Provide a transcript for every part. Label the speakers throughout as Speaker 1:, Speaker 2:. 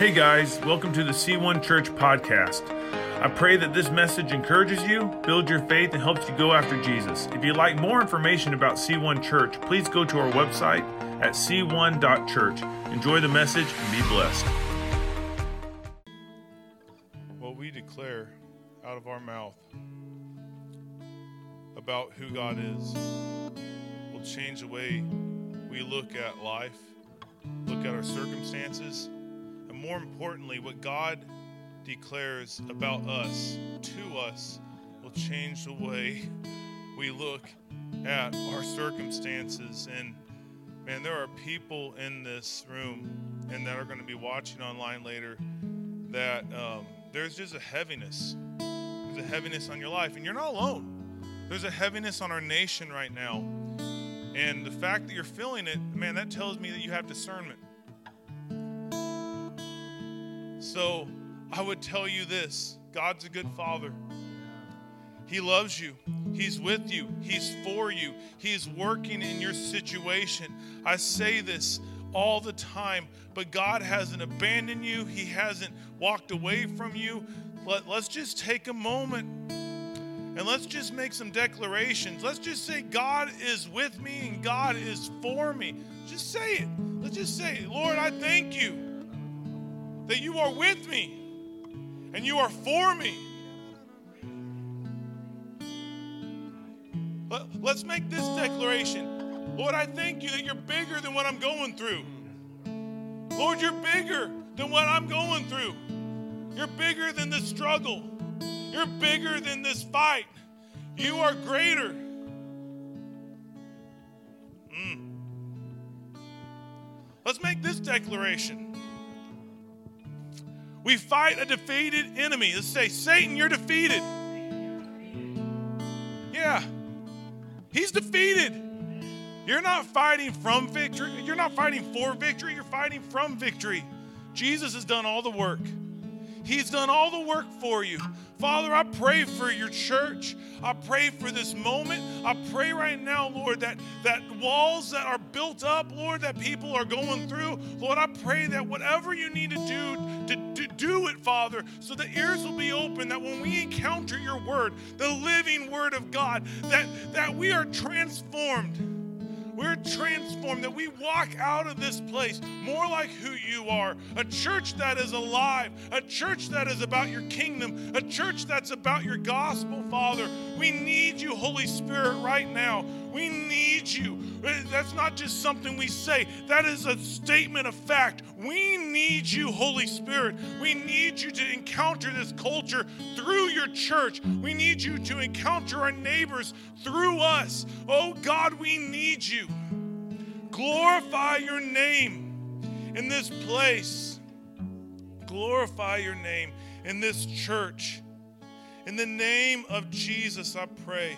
Speaker 1: Hey guys, welcome to the C1 Church podcast. I pray that this message encourages you, builds your faith, and helps you go after Jesus. If you'd like more information about C1 Church, please go to our website at c1.church. Enjoy the message and be blessed. What we declare out of our mouth about who God is will change the way we look at life, look at our circumstances more importantly, what God declares about us to us will change the way we look at our circumstances. And man, there are people in this room and that are going to be watching online later that um, there's just a heaviness. There's a heaviness on your life, and you're not alone. There's a heaviness on our nation right now. And the fact that you're feeling it, man, that tells me that you have discernment. So I would tell you this God's a good father. He loves you. He's with you. He's for you. He's working in your situation. I say this all the time, but God hasn't abandoned you. He hasn't walked away from you. Let, us just take a moment and let's just make some declarations. Let's just say, God is with me and God is for me. Just say it. Let's just say, Lord, I thank you that you are with me and you are for me. Let, us make this declaration. Lord, I thank you that you're bigger than what I'm going through. Lord, you're bigger than what I'm going through. You're bigger than the struggle. You're bigger than this fight. You are greater. Mm. Let's make this declaration. We fight a defeated enemy. Let's say, Satan, you're defeated. Yeah, he's defeated. You're not fighting from victory. You're not fighting for victory. You're fighting from victory. Jesus has done all the work. He's done all the work for you. Father, I pray for your church. I pray for this moment. I pray right now, Lord, that, that walls that are built up, Lord, that people are going through, Lord, I pray that whatever you need to do, to, to do it, Father, so the ears will be open, that when we encounter your word, the living word of God, that, that we are transformed we're transformed, that we walk out of this place more like who you are a church that is alive, a church that is about your kingdom, a church that's about your gospel, Father. We need you, Holy Spirit, right now. We need you. Uh, that's not just something we say, that is a statement of fact. We need you, Holy Spirit. We need you to encounter this culture through your church. We need you to encounter our neighbors through us. Oh God, we need you. Glorify your name in this place. Glorify your name in this church. In the name of Jesus, I pray.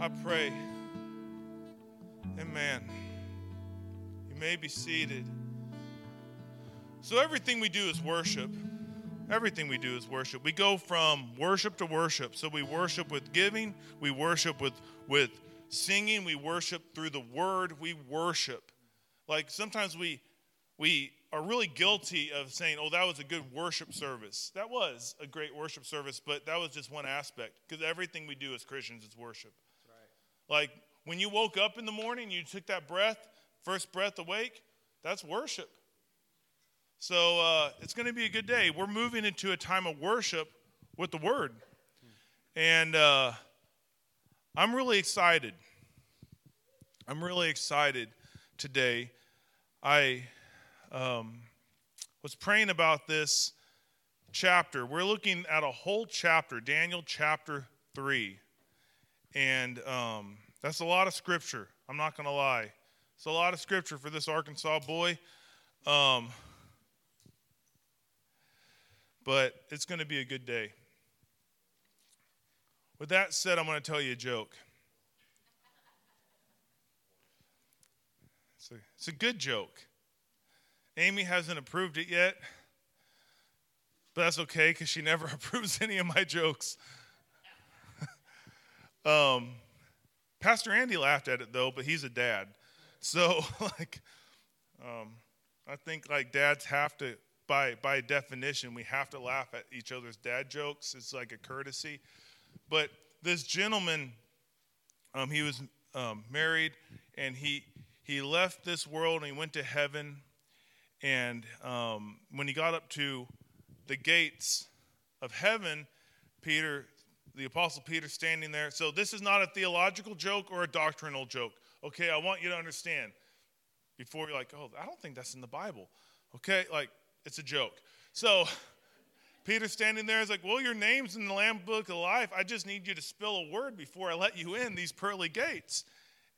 Speaker 1: I pray. Amen. You may be seated. So, everything we do is worship. Everything we do is worship. We go from worship to worship. So, we worship with giving, we worship with, with singing, we worship through the word, we worship. Like sometimes we, we are really guilty of saying, oh, that was a good worship service. That was a great worship service, but that was just one aspect because everything we do as Christians is worship. Like when you woke up in the morning, you took that breath, first breath awake, that's worship. So uh, it's going to be a good day. We're moving into a time of worship with the Word. And uh, I'm really excited. I'm really excited today. I um, was praying about this chapter. We're looking at a whole chapter, Daniel chapter 3. And um, that's a lot of scripture. I'm not going to lie. It's a lot of scripture for this Arkansas boy. Um, but it's going to be a good day. With that said, I'm going to tell you a joke. It's a, it's a good joke. Amy hasn't approved it yet, but that's okay because she never approves any of my jokes. Um, Pastor Andy laughed at it though, but he's a dad, so like, um, I think like dads have to by by definition, we have to laugh at each other's dad jokes. It's like a courtesy. But this gentleman, um, he was um, married, and he he left this world and he went to heaven. And um, when he got up to the gates of heaven, Peter, the apostle Peter, standing there. So this is not a theological joke or a doctrinal joke. Okay, I want you to understand before you're like, oh, I don't think that's in the Bible. Okay, like it's a joke. So Peter standing there is like, well, your name's in the Lamb Book of Life. I just need you to spill a word before I let you in these pearly gates.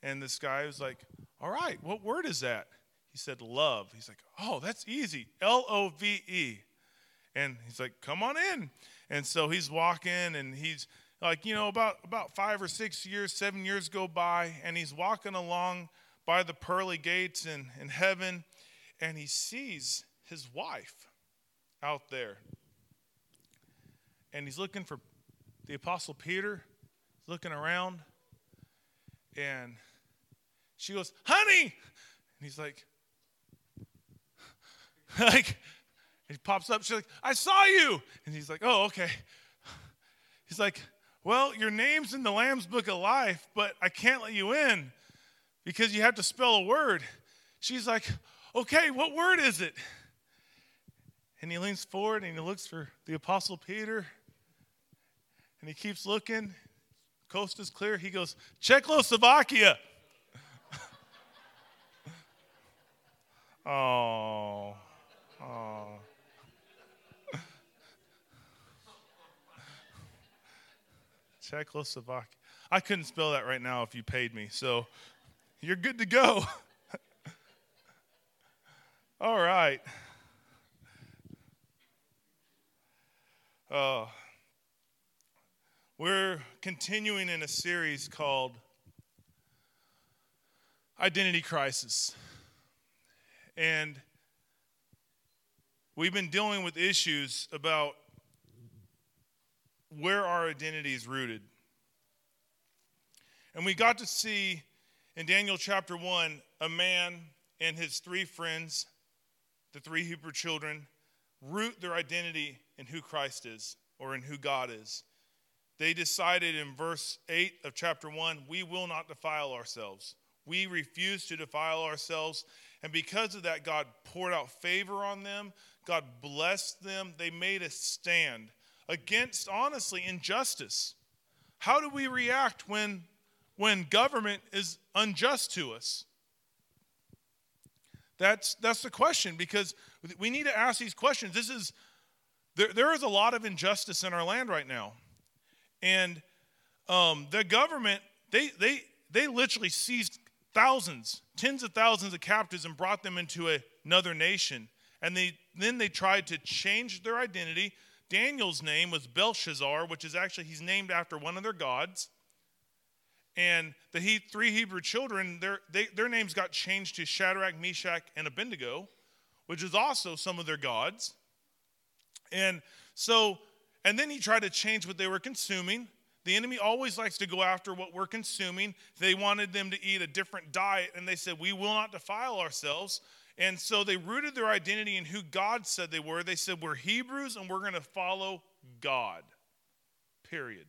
Speaker 1: And this guy was like, all right, what word is that? He said, love. He's like, oh, that's easy. L O V E. And he's like, come on in. And so he's walking and he's like, you know, about, about five or six years, seven years go by, and he's walking along by the pearly gates in, in heaven, and he sees his wife out there. And he's looking for the Apostle Peter, looking around, and she goes, Honey! And he's like, like, he pops up. She's like, I saw you. And he's like, Oh, okay. He's like, Well, your name's in the Lamb's Book of Life, but I can't let you in because you have to spell a word. She's like, Okay, what word is it? And he leans forward and he looks for the Apostle Peter. And he keeps looking. Coast is clear. He goes, Czechoslovakia. oh. Oh. Czechoslovakia. I couldn't spell that right now if you paid me, so you're good to go. All right. Uh, we're continuing in a series called Identity Crisis. And we've been dealing with issues about where our identity is rooted. And we got to see in Daniel chapter 1 a man and his three friends, the three Hebrew children, root their identity in who Christ is or in who God is. They decided in verse 8 of chapter 1 we will not defile ourselves. We refuse to defile ourselves. And because of that, God poured out favor on them. God blessed them. They made a stand against, honestly, injustice. How do we react when, when government is unjust to us? That's, that's the question because we need to ask these questions. This is, there, there is a lot of injustice in our land right now. And um, the government, they, they, they literally seized thousands, tens of thousands of captives and brought them into a, another nation. And they, then they tried to change their identity Daniel's name was Belshazzar, which is actually, he's named after one of their gods. And the he, three Hebrew children, their, they, their names got changed to Shadrach, Meshach, and Abednego, which is also some of their gods. And so, and then he tried to change what they were consuming. The enemy always likes to go after what we're consuming. They wanted them to eat a different diet, and they said, We will not defile ourselves. And so they rooted their identity in who God said they were. They said, We're Hebrews and we're going to follow God. Period.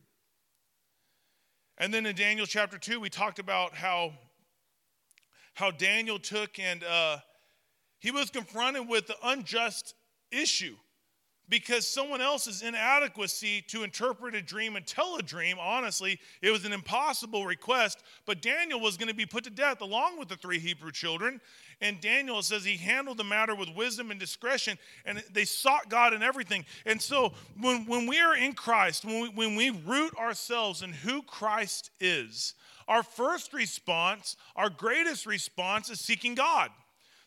Speaker 1: And then in Daniel chapter 2, we talked about how, how Daniel took and uh, he was confronted with the unjust issue because someone else's inadequacy to interpret a dream and tell a dream, honestly, it was an impossible request. But Daniel was going to be put to death along with the three Hebrew children. And Daniel says he handled the matter with wisdom and discretion, and they sought God in everything. And so when, when we are in Christ, when we, when we root ourselves in who Christ is, our first response, our greatest response is seeking God.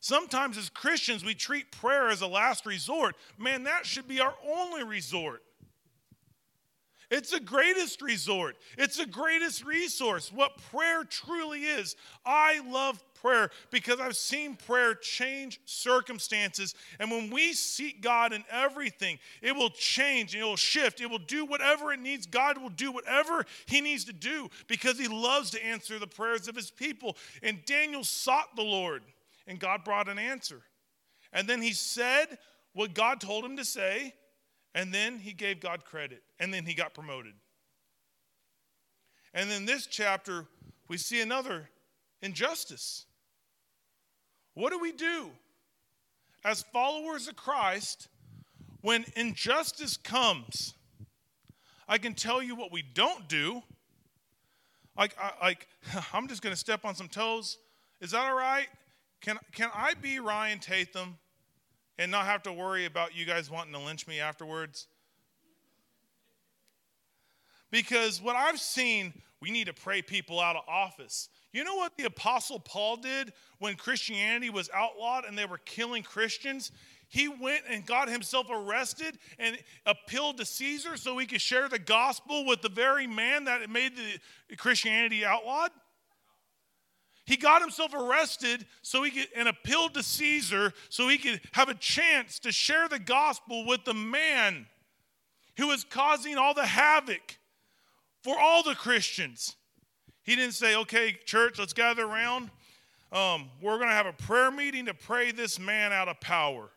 Speaker 1: Sometimes as Christians, we treat prayer as a last resort. Man, that should be our only resort. It's the greatest resort. It's the greatest resource. What prayer truly is. I love prayer because I've seen prayer change circumstances. And when we seek God in everything, it will change, it will shift, it will do whatever it needs. God will do whatever He needs to do because He loves to answer the prayers of His people. And Daniel sought the Lord and God brought an answer. And then he said what God told him to say, and then he gave God credit, and then he got promoted. And in this chapter, we see another injustice. What do we do as followers of Christ when injustice comes? I can tell you what we don't do. Like, I, like I'm just going to step on some toes. Is that all right? Can, can I be Ryan Tatham and not have to worry about you guys wanting to lynch me afterwards? Because what I've seen, we need to pray people out of office. You know what the Apostle Paul did when Christianity was outlawed and they were killing Christians? He went and got himself arrested and appealed to Caesar so he could share the gospel with the very man that made the Christianity outlawed. He got himself arrested so he could and appealed to Caesar so he could have a chance to share the gospel with the man who was causing all the havoc for all the Christians. He didn't say, okay, church, let's gather around. Um, we're going to have a prayer meeting to pray this man out of power.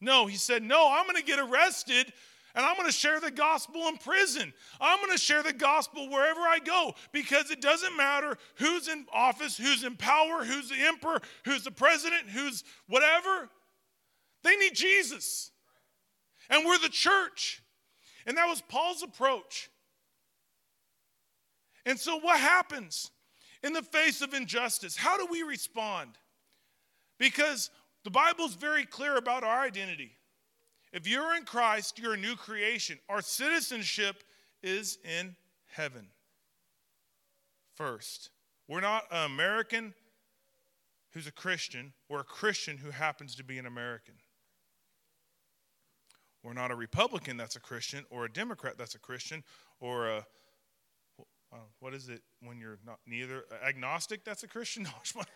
Speaker 1: No, he said, no, I'm going to get arrested and I'm going to share the gospel in prison. I'm going to share the gospel wherever I go because it doesn't matter who's in office, who's in power, who's the emperor, who's the president, who's whatever. They need Jesus. And we're the church. And that was Paul's approach. And so, what happens in the face of injustice? How do we respond? Because the Bible's very clear about our identity. If you're in Christ, you're a new creation. Our citizenship is in heaven first. We're not an American who's a Christian, we're a Christian who happens to be an American. We're not a Republican that's a Christian, or a Democrat that's a Christian, or a uh, what is it when you're not neither agnostic that's a Christian?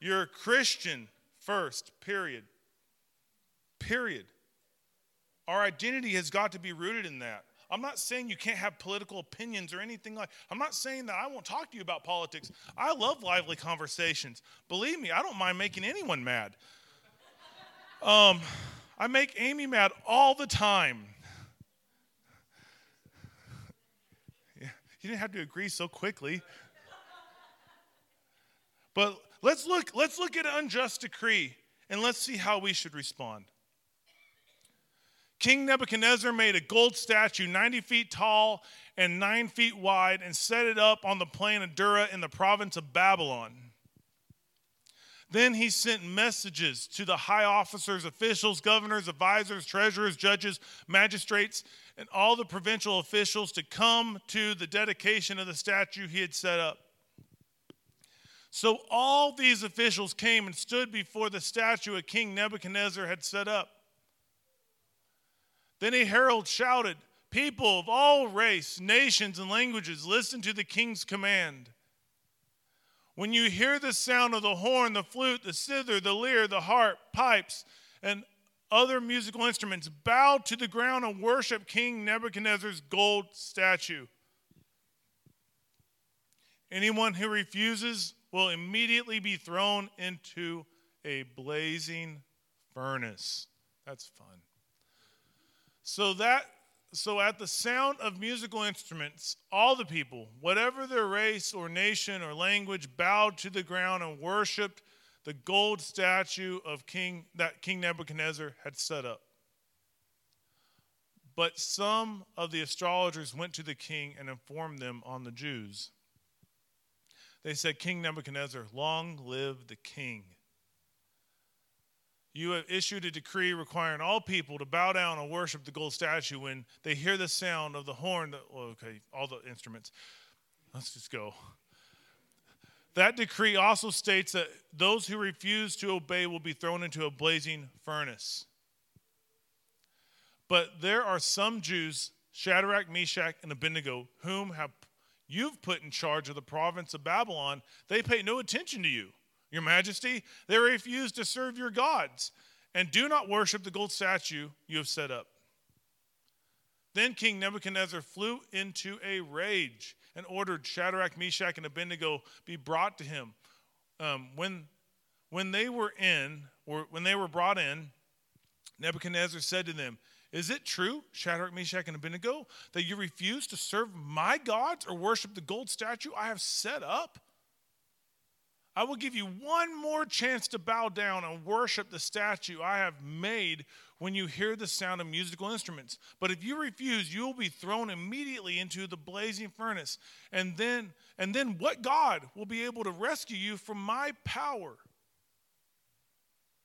Speaker 1: you're a Christian first, period. Period. Our identity has got to be rooted in that. I'm not saying you can't have political opinions or anything like I'm not saying that I won't talk to you about politics. I love lively conversations. Believe me, I don't mind making anyone mad. Um, I make Amy mad all the time. Yeah, you didn't have to agree so quickly. But let's look, let's look at an unjust decree and let's see how we should respond. King Nebuchadnezzar made a gold statue 90 feet tall and 9 feet wide and set it up on the plain of Dura in the province of Babylon. Then he sent messages to the high officers, officials, governors, advisors, treasurers, judges, magistrates, and all the provincial officials to come to the dedication of the statue he had set up. So all these officials came and stood before the statue a King Nebuchadnezzar had set up. Then a herald shouted, People of all race, nations, and languages, listen to the king's command. When you hear the sound of the horn, the flute, the zither, the lyre, the harp, pipes, and other musical instruments, bow to the ground and worship King Nebuchadnezzar's gold statue. Anyone who refuses will immediately be thrown into a blazing furnace. That's fun. So that so at the sound of musical instruments, all the people, whatever their race or nation or language, bowed to the ground and worshiped the gold statue of King that King Nebuchadnezzar had set up. But some of the astrologers went to the king and informed them on the Jews. They said, King Nebuchadnezzar, long live the king. You have issued a decree requiring all people to bow down and worship the gold statue when they hear the sound of the horn. well, okay, all the instruments. Let's just go. That decree also states that those who refuse to obey will be thrown into a blazing furnace. But there are some Jews, Shadrach, Meshach, and Abednego, whom have you've put in charge of the province of Babylon. They pay no attention to you your majesty, they refuse to serve your gods and do not worship the gold statue you have set up. Then King Nebuchadnezzar flew into a rage and ordered Shadrach, Meshach, and Abednego be brought to him. Um, when, when they were in, or when they were brought in, Nebuchadnezzar said to them, Is it true, Shadrach, Meshach, and Abednego, that you refuse to serve my gods or worship the gold statue I have set up? I will give you one more chance to bow down and worship the statue I have made when you hear the sound of musical instruments. But if you refuse, you will be thrown immediately into the blazing furnace. And then and then what God will be able to rescue you from my power?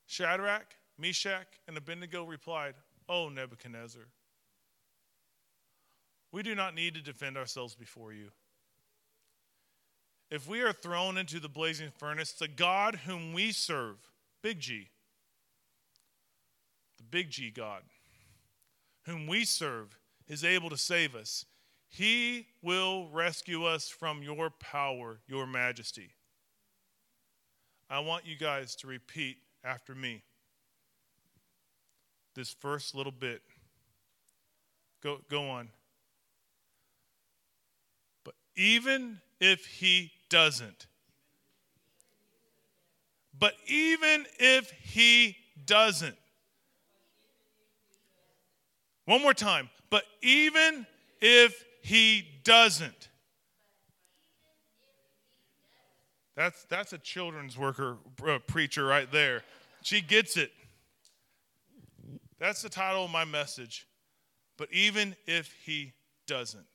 Speaker 1: Shadrach, Meshach, and Abednego replied, "Oh Nebuchadnezzar, we do not need to defend ourselves before you." If we are thrown into the blazing furnace, the God whom we serve, big G, the big G God, whom we serve, is able to save us. He will rescue us from your power, your majesty. I want you guys to repeat after me this first little bit. Go, go on. But even if he doesn't. But even if he doesn't, one more time, but even if he doesn't, that's, that's a children's worker uh, preacher right there. She gets it. That's the title of my message. But even if he doesn't.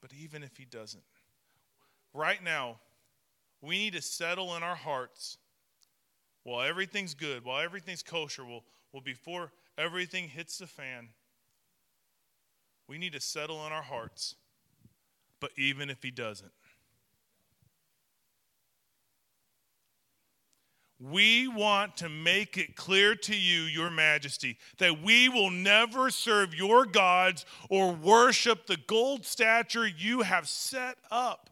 Speaker 1: But even if he doesn't, right now, we need to settle in our hearts while everything's good, while everything's kosher, well, well before everything hits the fan, we need to settle in our hearts. But even if he doesn't, We want to make it clear to you, Your Majesty, that we will never serve your gods or worship the gold statue you have set up.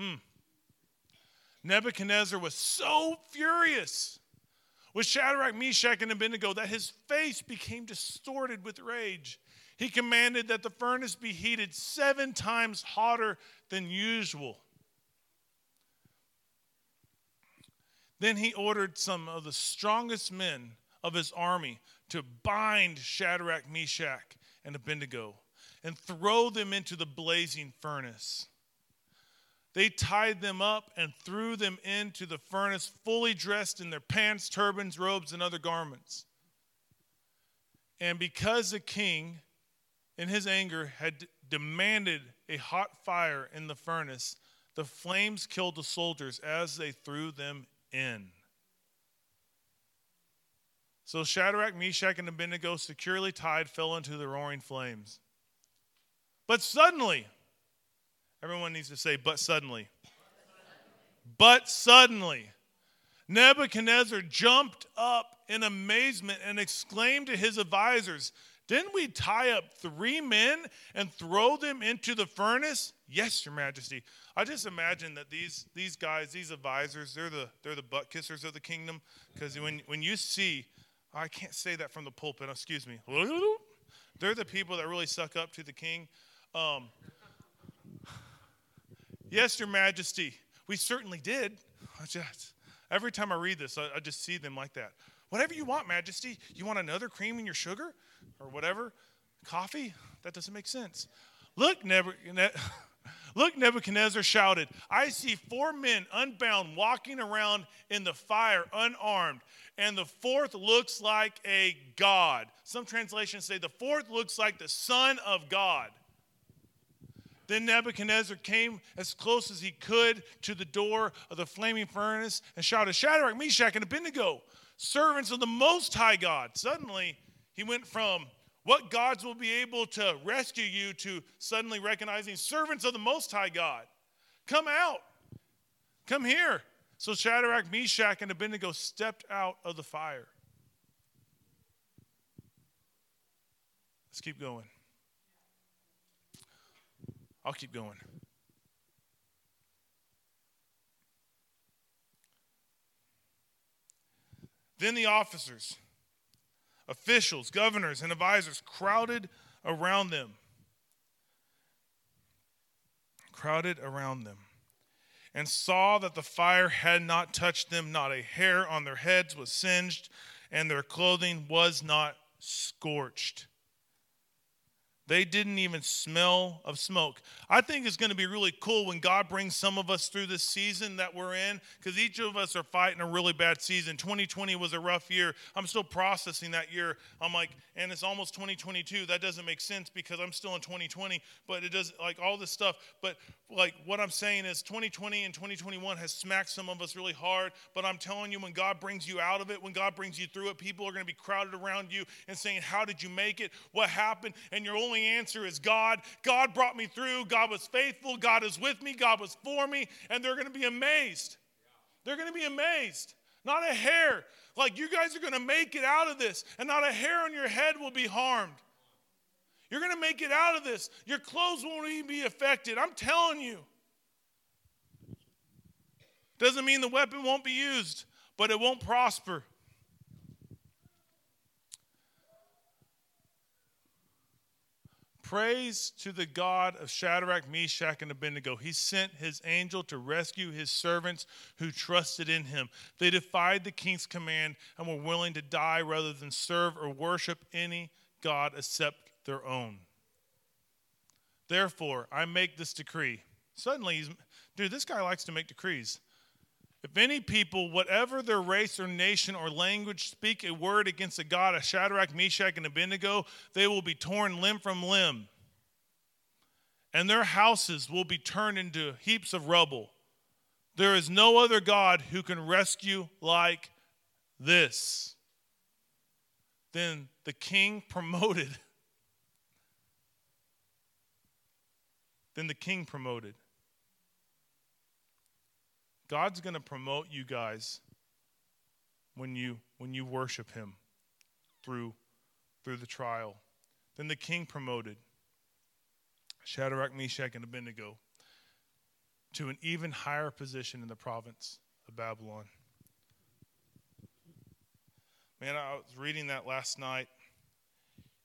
Speaker 1: Mm. Nebuchadnezzar was so furious with Shadrach, Meshach, and Abednego that his face became distorted with rage. He commanded that the furnace be heated seven times hotter than usual. Then he ordered some of the strongest men of his army to bind Shadrach, Meshach, and Abednego and throw them into the blazing furnace. They tied them up and threw them into the furnace, fully dressed in their pants, turbans, robes, and other garments. And because the king, in his anger, had demanded a hot fire in the furnace, the flames killed the soldiers as they threw them in. So Shadrach, Meshach, and Abednego, securely tied, fell into the roaring flames. But suddenly, everyone needs to say, but suddenly. But suddenly, Nebuchadnezzar jumped up in amazement and exclaimed to his advisors, Didn't we tie up three men and throw them into the furnace? Yes, Your Majesty. I just imagine that these, these guys, these advisors, they're the, they're the butt kissers of the kingdom. Because when, when you see, I can't say that from the pulpit, excuse me. They're the people that really suck up to the king. Um, yes, Your Majesty, we certainly did. Just, every time I read this, I, I just see them like that. Whatever you want, Majesty. You want another cream in your sugar or whatever? Coffee? That doesn't make sense. Look, never. Look, Nebuchadnezzar shouted, I see four men unbound walking around in the fire unarmed, and the fourth looks like a god. Some translations say the fourth looks like the Son of God. Then Nebuchadnezzar came as close as he could to the door of the flaming furnace and shouted, Shadrach, Meshach, and Abednego, servants of the Most High God. Suddenly, he went from what gods will be able to rescue you to suddenly recognizing servants of the Most High God? Come out. Come here. So Shadrach, Meshach, and Abednego stepped out of the fire. Let's keep going. I'll keep going. Then the officers officials, governors, and advisors crowded around them. Crowded around them. And saw that the fire had not touched them, not a hair on their heads was singed, and their clothing was not scorched. They didn't even smell of smoke. I think it's going to be really cool when God brings some of us through this season that we're in because each of us are fighting a really bad season. 2020 was a rough year. I'm still processing that year. I'm like, and it's almost 2022. That doesn't make sense because I'm still in 2020, but it does like all this stuff. But like what I'm saying is 2020 and 2021 has smacked some of us really hard. But I'm telling you, when God brings you out of it, when God brings you through it, people are going to be crowded around you and saying, How did you make it? What happened? And your only answer is God. God brought me through. God was faithful. God is with me. God was for me. And they're going to be amazed. They're going to be amazed. Not a hair. Like you guys are going to make it out of this, and not a hair on your head will be harmed. You're going to make it out of this. Your clothes won't even be affected. I'm telling you. Doesn't mean the weapon won't be used, but it won't prosper. Praise to the God of Shadrach, Meshach, and Abednego. He sent his angel to rescue his servants who trusted in him. They defied the king's command and were willing to die rather than serve or worship any God except their own. Therefore, I make this decree. Suddenly, dude, this guy likes to make decrees. If any people, whatever their race or nation or language, speak a word against the God of Shadrach, Meshach, and Abednego, they will be torn limb from limb, and their houses will be turned into heaps of rubble. There is no other God who can rescue like this. Then the king promoted. Then the king promoted. God's going to promote you guys when you when you worship him through through the trial. Then the king promoted Shadrach, Meshach, and Abednego to an even higher position in the province of Babylon. Man, I was reading that last night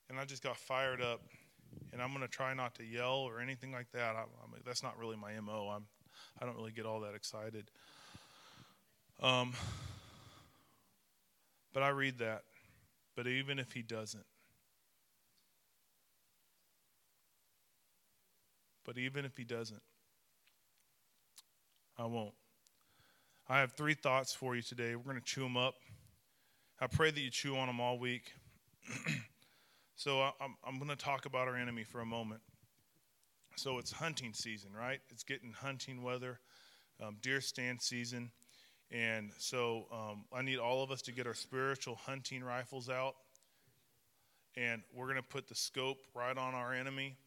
Speaker 1: and I just got fired up. And I'm going to try not to yell or anything like that. I, I mean, that's not really my MO. I'm I don't really get all that excited. Um, but I read that. But even if he doesn't, but even if he doesn't, I won't. I have three thoughts for you today. We're going to chew them up. I pray that you chew on them all week. so I'm, I'm going to talk about our enemy for a moment. So it's hunting season, right? It's getting hunting weather, um, deer stand season. And so um, I need all of us to get our spiritual hunting rifles out. And we're going to put the scope right on our enemy.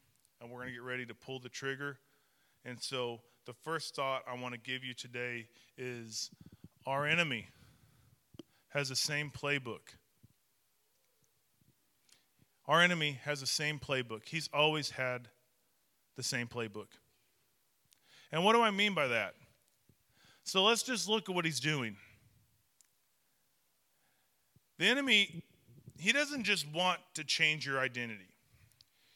Speaker 1: And we're going to get ready to pull the trigger. And so the first thought I want to give you today is our enemy has the same playbook. Our enemy has the same playbook. He's always had the same playbook. And what do I mean by that? So let's just look at what he's doing. The enemy, he doesn't just want to change your identity.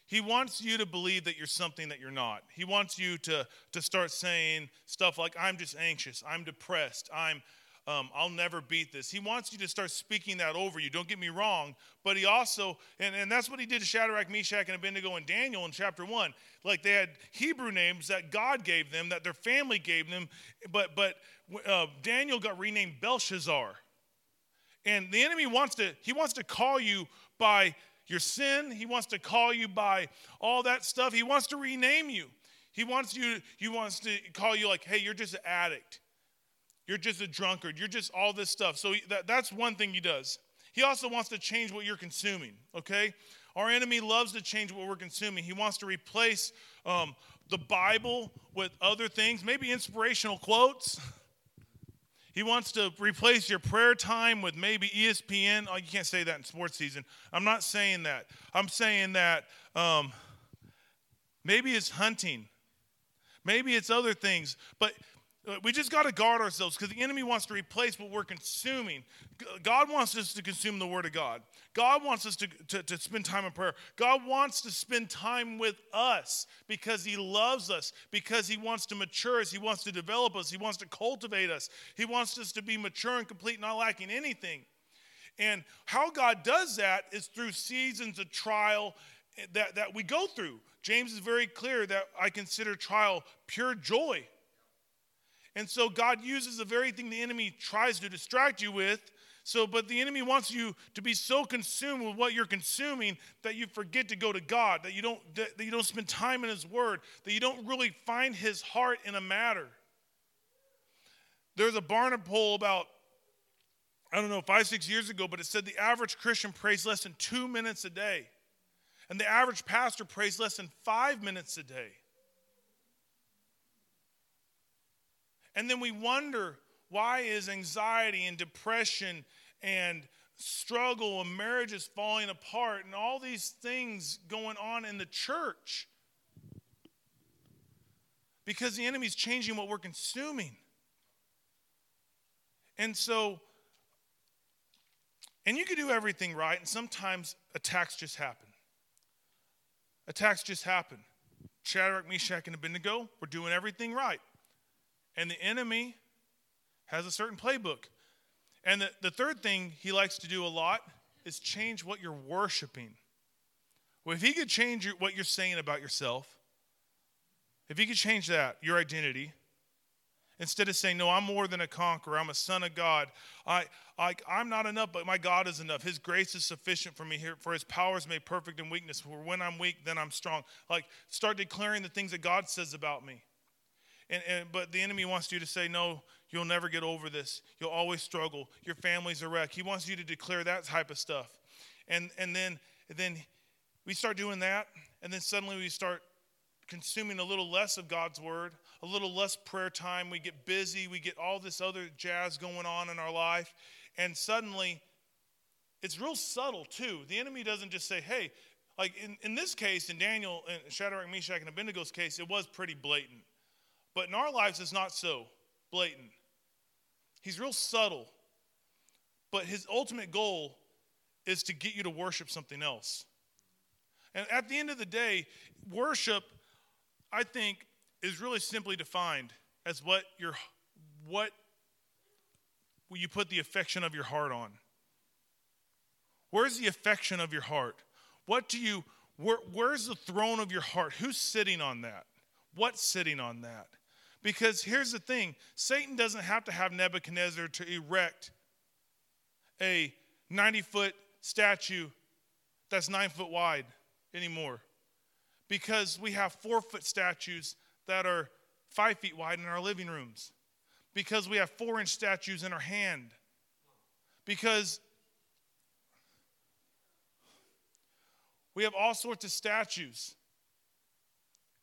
Speaker 1: He wants you to believe that you're something that you're not. He wants you to, to start saying stuff like, I'm just anxious, I'm depressed, I'm um, I'll never beat this. He wants you to start speaking that over you. Don't get me wrong. But he also, and, and that's what he did to Shadrach, Meshach, and Abednego and Daniel in chapter one. Like they had Hebrew names that God gave them, that their family gave them. But, but uh, Daniel got renamed Belshazzar. And the enemy wants to, he wants to call you by your sin. He wants to call you by all that stuff. He wants to rename you. He wants you, he wants to call you like, hey, you're just an addict. You're just a drunkard. You're just all this stuff. So that, that's one thing he does. He also wants to change what you're consuming, okay? Our enemy loves to change what we're consuming. He wants to replace um, the Bible with other things, maybe inspirational quotes. He wants to replace your prayer time with maybe ESPN. Oh, you can't say that in sports season. I'm not saying that. I'm saying that um, maybe it's hunting, maybe it's other things. But Uh, we just got to guard ourselves because the enemy wants to replace what we're consuming. God wants us to consume the Word of God. God wants us to, to, to, spend time in prayer. God wants to spend time with us because He loves us, because He wants to mature us, He wants to develop us, He wants to cultivate us, He wants us to be mature and complete, not lacking anything. And how God does that is through seasons of trial eh, that, that we go through. James is very clear that I consider trial pure joy and so God uses the very thing the enemy tries to distract you with. So, but the enemy wants you to be so consumed with what you're consuming that you forget to go to God, that you don't that you don't spend time in His Word, that you don't really find His heart in a matter. There's a Barna poll about I don't know five six years ago, but it said the average Christian prays less than two minutes a day, and the average pastor prays less than five minutes a day. And then we wonder why is anxiety and depression and struggle and marriages falling apart and all these things going on in the church? Because the enemy's changing what we're consuming. And so, and you can do everything right, and sometimes attacks just happen. Attacks just happen. Shadrach, Meshach, and Abednego were doing everything right. And the enemy has a certain playbook. And the, the third thing he likes to do a lot is change what you're worshiping. Well, if he could change what you're saying about yourself, if he could change that, your identity, instead of saying, No, I'm more than a conqueror, I'm a son of God, I, I, I'm not enough, but my God is enough. His grace is sufficient for me here, for his power is made perfect in weakness. For when I'm weak, then I'm strong. Like, start declaring the things that God says about me. And, and, but the enemy wants you to say, no, you'll never get over this. You'll always struggle. Your family's a wreck. He wants you to declare that type of stuff. And, and then, then we start doing that, and then suddenly we start consuming a little less of God's word, a little less prayer time. We get busy. We get all this other jazz going on in our life. And suddenly, it's real subtle too. The enemy doesn't just say, hey, like in, in this case, in Daniel, in Shadrach, Meshach, and Abednego's case, it was pretty blatant. But in our lives, it's not so blatant. He's real subtle. But his ultimate goal is to get you to worship something else. And at the end of the day, worship, I think, is really simply defined as what your what you put the affection of your heart on? Where's the affection of your heart? What do you where, where's the throne of your heart? Who's sitting on that? What's sitting on that? Because here's the thing Satan doesn't have to have Nebuchadnezzar to erect a 90 foot statue that's nine foot wide anymore. Because we have four foot statues that are five feet wide in our living rooms. Because we have four inch statues in our hand. Because we have all sorts of statues.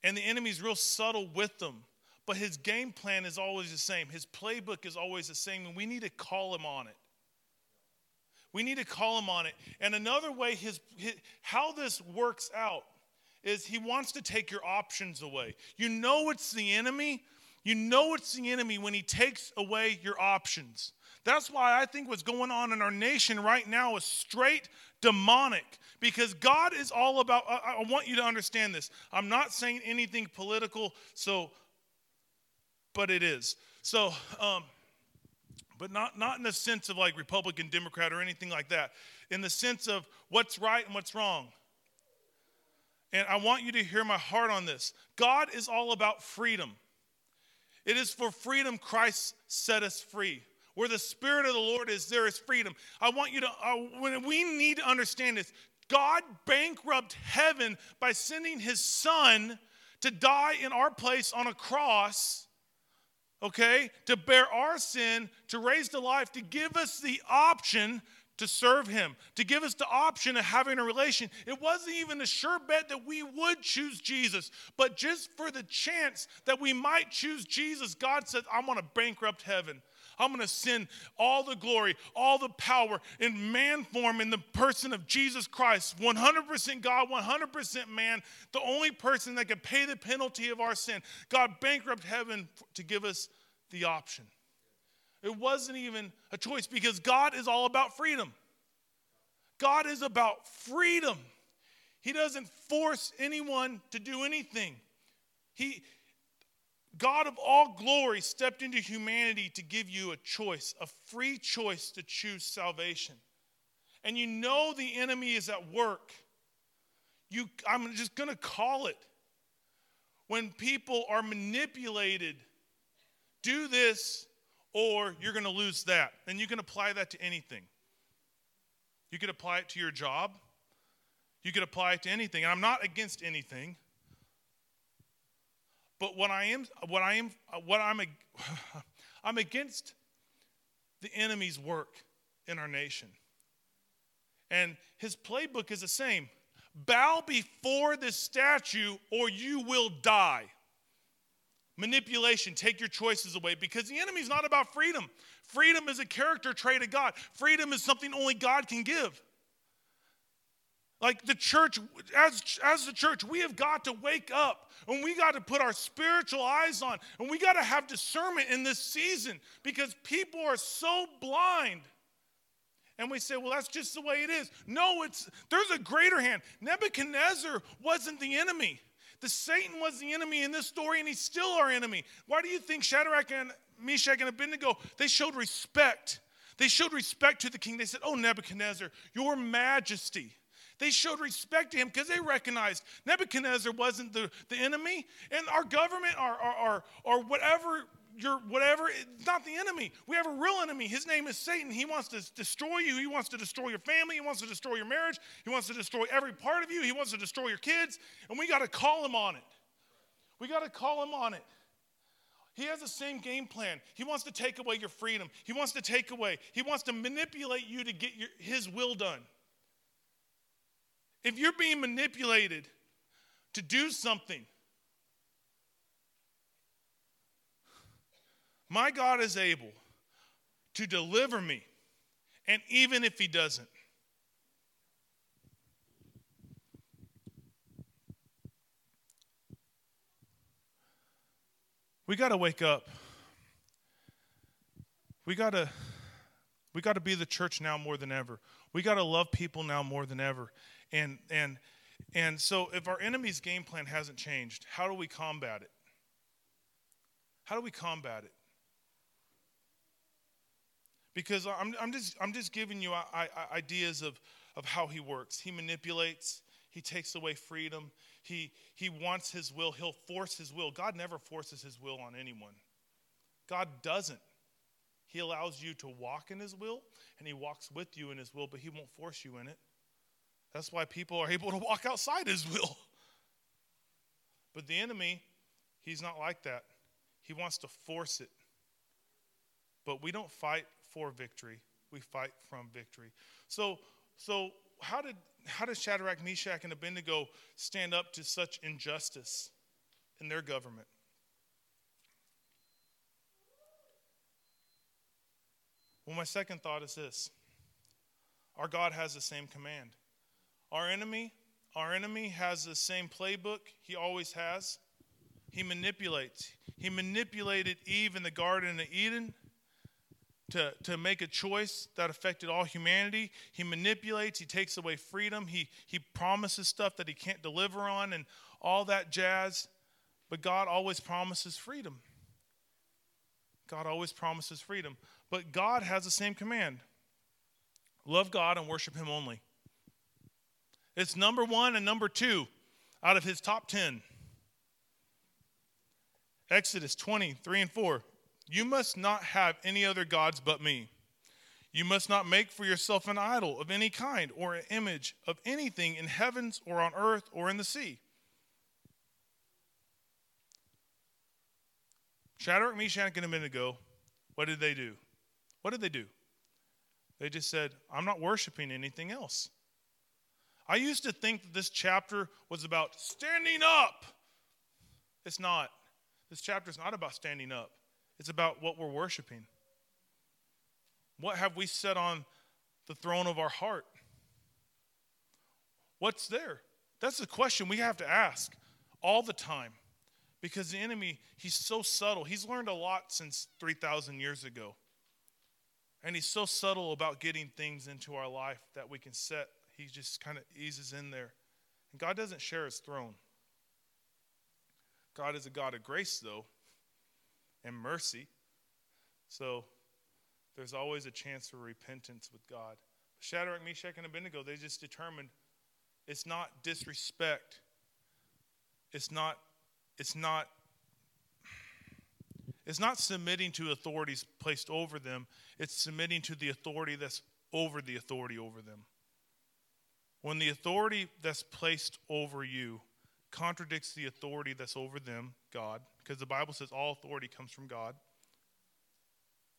Speaker 1: And the enemy's real subtle with them. But his game plan is always the same. His playbook is always the same, and we need to call him on it. We need to call him on it. And another way his, his, how this works out is he wants to take your options away. You know it's the enemy. You know it's the enemy when he takes away your options. That's why I think what's going on in our nation right now is straight demonic because God is all about. I, I want you to understand this. I'm not saying anything political, so but it is. So, um, but not, not in the sense of like Republican, Democrat, or anything like that. In the sense of what's right and what's wrong. And I want you to hear my heart on this. God is all about freedom. It is for freedom Christ set us free. Where the Spirit of the Lord is, there is freedom. I want you to, uh, when we need to understand this, God bankrupt heaven by sending his son to die in our place on a cross okay, to bear our sin, to raise to life, to give us the option to serve him, to give us the option of having a relation. It wasn't even a sure bet that we would choose Jesus, but just for the chance that we might choose Jesus, God said, I'm going to bankrupt heaven. I'm going to send all the glory, all the power in man form in the person of Jesus Christ. 100% God, 100% man, the only person that could pay the penalty of our sin. God bankrupt heaven to give us the option. It wasn't even a choice because God is all about freedom. God is about freedom. He doesn't force anyone to do anything. He God of all glory stepped into humanity to give you a choice, a free choice to choose salvation. And you know the enemy is at work. You I'm just going to call it. When people are manipulated, do this or you're going to lose that. And you can apply that to anything. You could apply it to your job. You could apply it to anything. And I'm not against anything. But what I am, what I am, what I'm, I'm against the enemy's work in our nation. And his playbook is the same bow before this statue or you will die. Manipulation, take your choices away because the enemy is not about freedom. Freedom is a character trait of God, freedom is something only God can give. Like the church, as, as the church, we have got to wake up and we got to put our spiritual eyes on and we got to have discernment in this season because people are so blind. And we say, well, that's just the way it is. No, it's there's a greater hand. Nebuchadnezzar wasn't the enemy. The Satan was the enemy in this story, and he's still our enemy. Why do you think Shadrach and Meshach and Abednego, they showed respect? They showed respect to the king. They said, Oh, Nebuchadnezzar, your majesty. They showed respect to him because they recognized Nebuchadnezzar wasn't the, the enemy, and our government, or, or, or whatever your whatever, not the enemy. We have a real enemy. His name is Satan. He wants to destroy you. He wants to destroy your family. He wants to destroy your marriage. He wants to destroy every part of you. He wants to destroy your kids. And we got to call him on it. We got to call him on it. He has the same game plan. He wants to take away your freedom. He wants to take away, he wants to manipulate you to get your, his will done. If you're being manipulated to do something, My God is able to deliver me, and even if He doesn't, we got to wake up. We got to we got to be the church now more than ever. We got to love people now more than ever. And and and so if our enemy's game plan hasn't changed, how do we combat it? How do we combat it? because I'm, I'm, just, I'm just giving you ideas of, of how he works. He manipulates, he takes away freedom, he, he wants his will, he'll force his will. God never forces his will on anyone, God doesn't. He allows you to walk in his will, and he walks with you in his will, but he won't force you in it. That's why people are able to walk outside his will. But the enemy, he's not like that. He wants to force it. But we don't fight for victory. We fight from victory. So, so how did how does Shadrach, Meshach, and Abednego stand up to such injustice in their government? Well, my second thought is this. Our God has the same command. Our enemy, our enemy has the same playbook he always has. He manipulates. He manipulated Eve in the Garden of Eden to, to make a choice that affected all humanity. He manipulates, he takes away freedom, he, he promises stuff that he can't deliver on, and all that jazz. But God always promises freedom. God always promises freedom. But God has the same command love God and worship Him only. It's number one and number two out of His top 10. Exodus 20, 3 and 4. You must not have any other gods but me. You must not make for yourself an idol of any kind or an image of anything in heavens or on earth or in the sea. Shadrach, Meshach, and Abednego, what did they do? What did they do? They just said, I'm not worshiping anything else. I used to think that this chapter was about standing up. It's not. This chapter is not about standing up. It's about what we're worshiping. What have we set on the throne of our heart? What's there? That's the question we have to ask all the time Because the enemy, he's so subtle. He's learned a lot since 3,000 years ago. And he's so subtle about getting things into our life that we can set. He just kind of eases in there. And God doesn't share his throne. God is a God of grace, though, and mercy. So there's always a chance for repentance with God. Shadrach, Meshach, and Abednego, they just determined it's not disrespect. It's not, it's not, it's not submitting to authorities placed over them. It's submitting to the authority that's over the authority over them. When the authority that's placed over you contradicts the authority that's over them, God, because the Bible says all authority comes from God,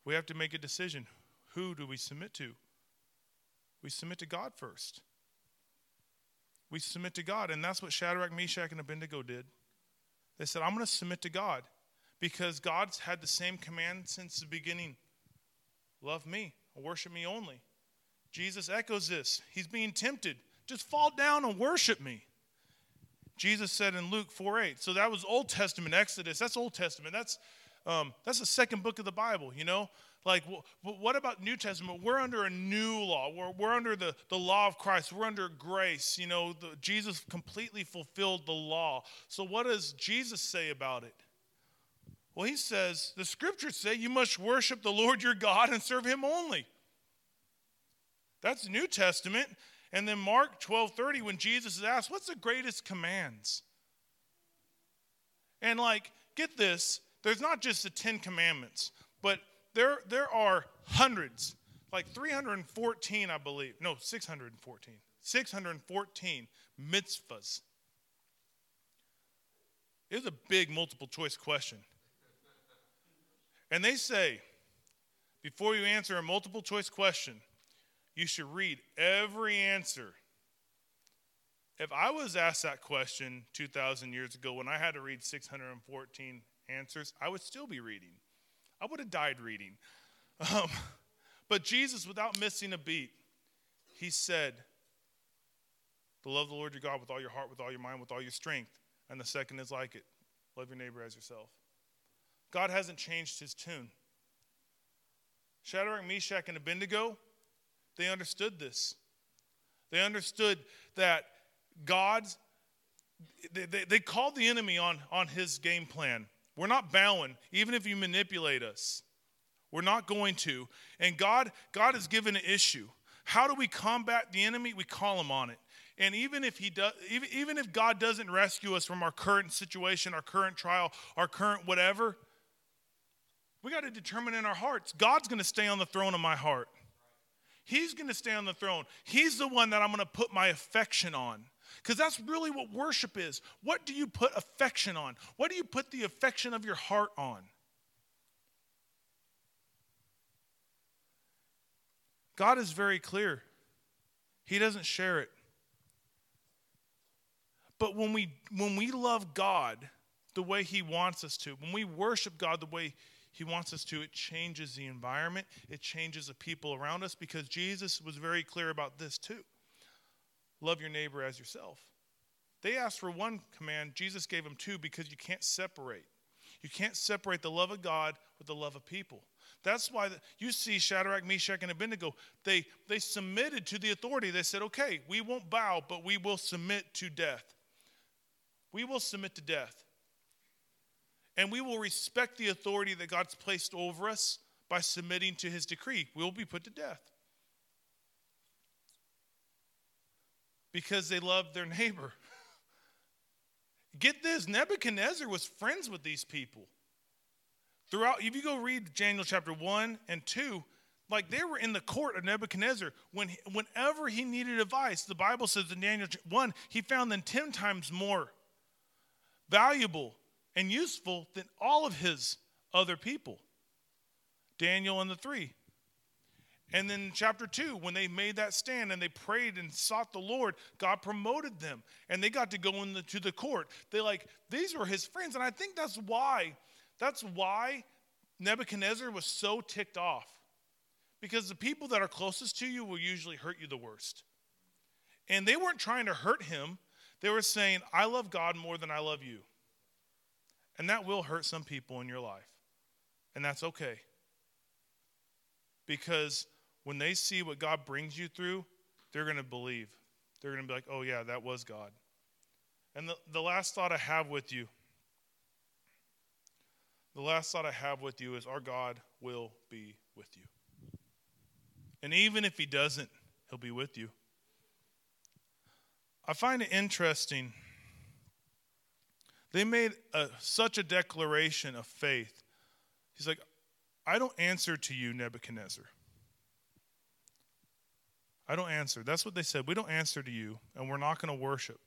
Speaker 1: we have to make a decision. Who do we submit to? We submit to God first. We submit to God. And that's what Shadrach, Meshach, and Abednego did. They said, I'm going to submit to God because God's had the same command since the beginning love me, worship me only. Jesus echoes this. He's being tempted. Just fall down and worship me. Jesus said in Luke 4 8. So that was Old Testament, Exodus. That's Old Testament. That's, um, that's the second book of the Bible, you know? Like, what about New Testament? We're under a new law. We're, we're under the, the law of Christ. We're under grace. You know, the, Jesus completely fulfilled the law. So, what does Jesus say about it? Well, he says, the scriptures say you must worship the Lord your God and serve him only. That's New Testament. And then Mark 12:30 when Jesus is asked, "What's the greatest commands?" And like, get this, there's not just the 10 commandments, but there there are hundreds, like 314 I believe. No, 614. 614 mitzvahs. It's a big multiple choice question. And they say, before you answer a multiple choice question, you should read every answer. If I was asked that question 2,000 years ago when I had to read 614 answers, I would still be reading. I would have died reading. Um, but Jesus, without missing a beat, he said, To love the Lord your God with all your heart, with all your mind, with all your strength. And the second is like it love your neighbor as yourself. God hasn't changed his tune. Shadrach, Meshach, and Abednego, they understood this. They understood that God's, they, they, they called the enemy on, on his game plan. We're not bowing, even if you manipulate us. We're not going to. And God, God has given an issue. How do we combat the enemy? We call him on it. And even if he does, even, even if God doesn't rescue us from our current situation, our current trial, our current whatever, we got to determine in our hearts, God's going to stay on the throne of my heart. He's going to stay on the throne. He's the one that I'm going to put my affection on. Because that's really what worship is. What do you put affection on? What do you put the affection of your heart on? God is very clear. He doesn't share it. But when we when we love God the way he wants us to, when we worship God the way he wants us to, it changes the environment, it changes the people around us because Jesus was very clear about this too. Love your neighbor as yourself. They asked for one command, Jesus gave them two because you can't separate. You can't separate the love of God with the love of people. That's why the, you see Shadrach, Meshach, and Abednego, they, they submitted to the authority. They said, okay, we won't bow, but we will submit to death. We will submit to death. And we will respect the authority that God's placed over us by submitting to his decree. We will be put to death. Because they loved their neighbor. Get this Nebuchadnezzar was friends with these people. Throughout, if you go read Daniel chapter 1 and 2, like they were in the court of Nebuchadnezzar. When, whenever he needed advice, the Bible says in Daniel 1, he found them 10 times more valuable and useful than all of his other people. Daniel and the three. And then chapter 2, when they made that stand and they prayed and sought the Lord, God promoted them and they got to go into the court. They like, these were his friends. And I think that's why, that's why Nebuchadnezzar was so ticked off. Because the people that are closest to you will usually hurt you the worst. And they weren't trying to hurt him, they were saying, I love God more than I love you. And that will hurt some people in your life. And that's okay. Because when they see what God brings you through, they're going to believe. They're going to be like, oh, yeah, that was God. And the, the last thought I have with you, the last thought I have with you is our God will be with you. And even if He doesn't, He'll be with you. I find it interesting. They made a, such a declaration of faith. He's like, I don't answer to you, Nebuchadnezzar. I don't answer. That's what they said. We don't answer to you, and we're not going to worship.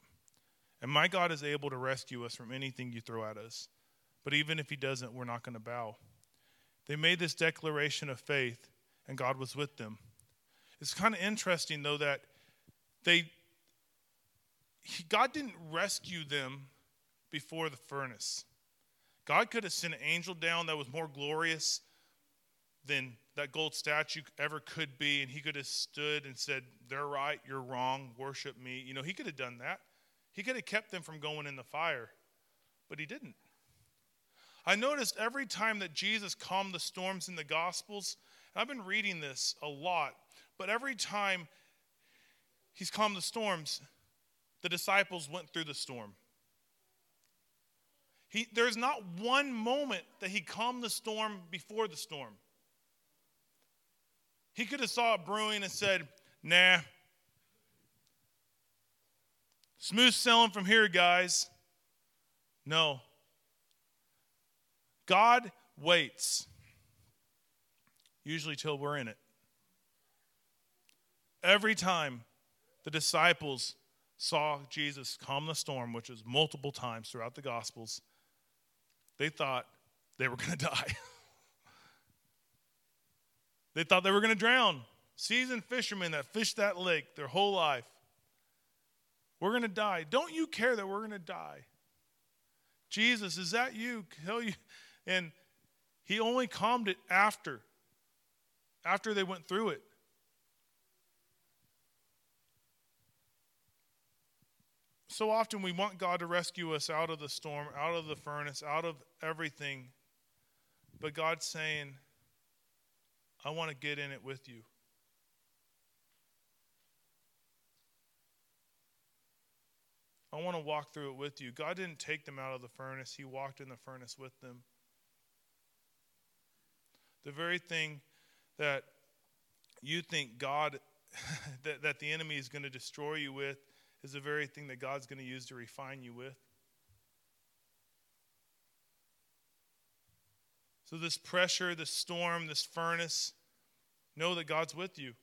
Speaker 1: And my God is able to rescue us from anything you throw at us. But even if He doesn't, we're not going to bow. They made this declaration of faith, and God was with them. It's kind of interesting, though, that they God didn't rescue them before the furnace. God could have sent an angel down that was more glorious than that gold statue ever could be, and he could have stood and said, They're right, you're wrong, worship me. You know, he could have done that. He could have kept them from going in the fire, but he didn't. I noticed every time that Jesus calmed the storms in the Gospels, and I've been reading this a lot, but every time he's calmed the storms, the disciples went through the storm. He, there's not one moment that he calmed the storm before the storm. He could have saw it brewing and said, nah. Smooth sailing from here, guys. No. God waits, usually till we're in it. Every time the disciples saw Jesus calm the storm, which was multiple times throughout the Gospels, they thought they were going to die. They thought they were going to drown. Seasoned fishermen that fished that lake their whole life. We're going to die. Don't you care that we're going to die? Jesus, is that you? Tell you. And he only calmed it after, after they went through it. So often we want God to rescue us out of the storm, out of the furnace, out of everything. But God's saying, I want to get in it with you. I want to walk through it with you. God didn't take them out of the furnace, He walked in the furnace with them. The very thing that you think God, that, that the enemy is going to destroy you with, is the very thing that God's going to use to refine you with. So, this pressure, this storm, this furnace, know that God's with you.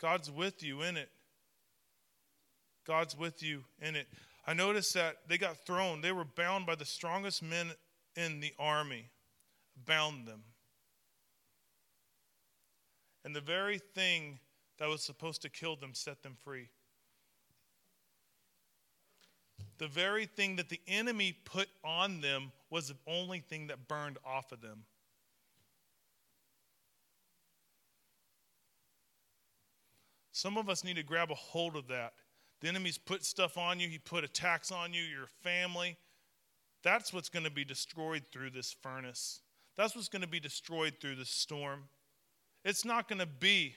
Speaker 1: God's with you in it. God's with you in it. I noticed that they got thrown. They were bound by the strongest men in the army, bound them. And the very thing that was supposed to kill them set them free the very thing that the enemy put on them was the only thing that burned off of them. Some of us need to grab a hold of that. The enemy's put stuff on you, he put attacks on you, your family. That's what's going to be destroyed through this furnace. That's what's going to be destroyed through this storm. It's not going to be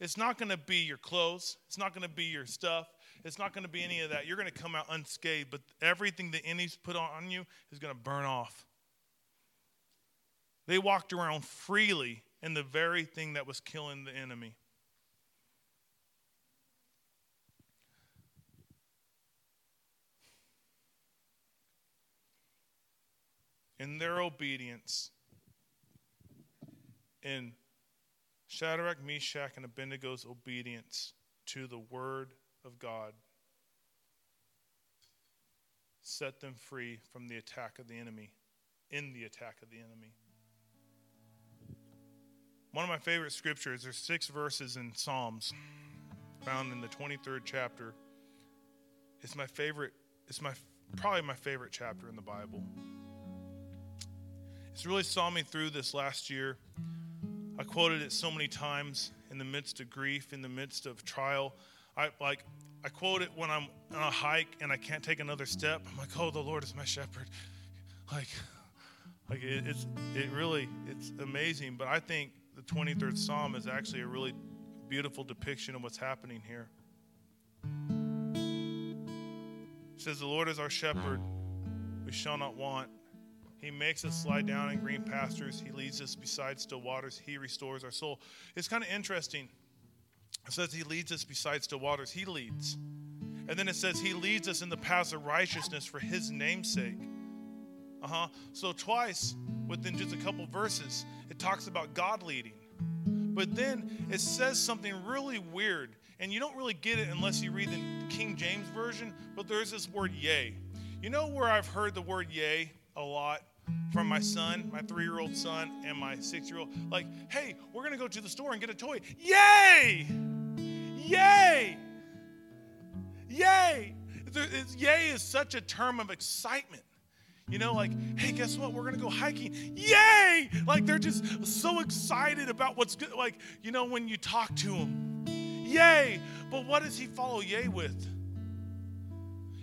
Speaker 1: it's not going to be your clothes. It's not going to be your stuff. It's not going to be any of that. You're going to come out unscathed, but everything the enemy's put on you is going to burn off. They walked around freely in the very thing that was killing the enemy. In their obedience, in Shadrach, Meshach, and Abednego's obedience to the word of God set them free from the attack of the enemy, in the attack of the enemy. One of my favorite scriptures, there's six verses in Psalms found in the 23rd chapter. It's my favorite, it's my probably my favorite chapter in the Bible. It's really saw me through this last year. I quoted it so many times in the midst of grief, in the midst of trial. I like I quote it when I'm on a hike and I can't take another step. I'm like, oh, the Lord is my shepherd. Like, like it, it's it really it's amazing. But I think the 23rd Psalm is actually a really beautiful depiction of what's happening here. It says, The Lord is our shepherd, we shall not want. He makes us lie down in green pastures. He leads us beside still waters. He restores our soul. It's kind of interesting. It says he leads us beside still waters. He leads. And then it says he leads us in the paths of righteousness for his namesake. Uh huh. So, twice within just a couple verses, it talks about God leading. But then it says something really weird, and you don't really get it unless you read the King James Version, but there's this word yea. You know where I've heard the word yea a lot? From my son, my three year old son, and my six year old. Like, hey, we're going to go to the store and get a toy. Yay! Yay! Yay! Yay is such a term of excitement. You know, like, hey, guess what? We're to go hiking. Yay! Like, they're just so excited about what's good. Like, you know, when you talk to them, yay! But what does he follow yay with?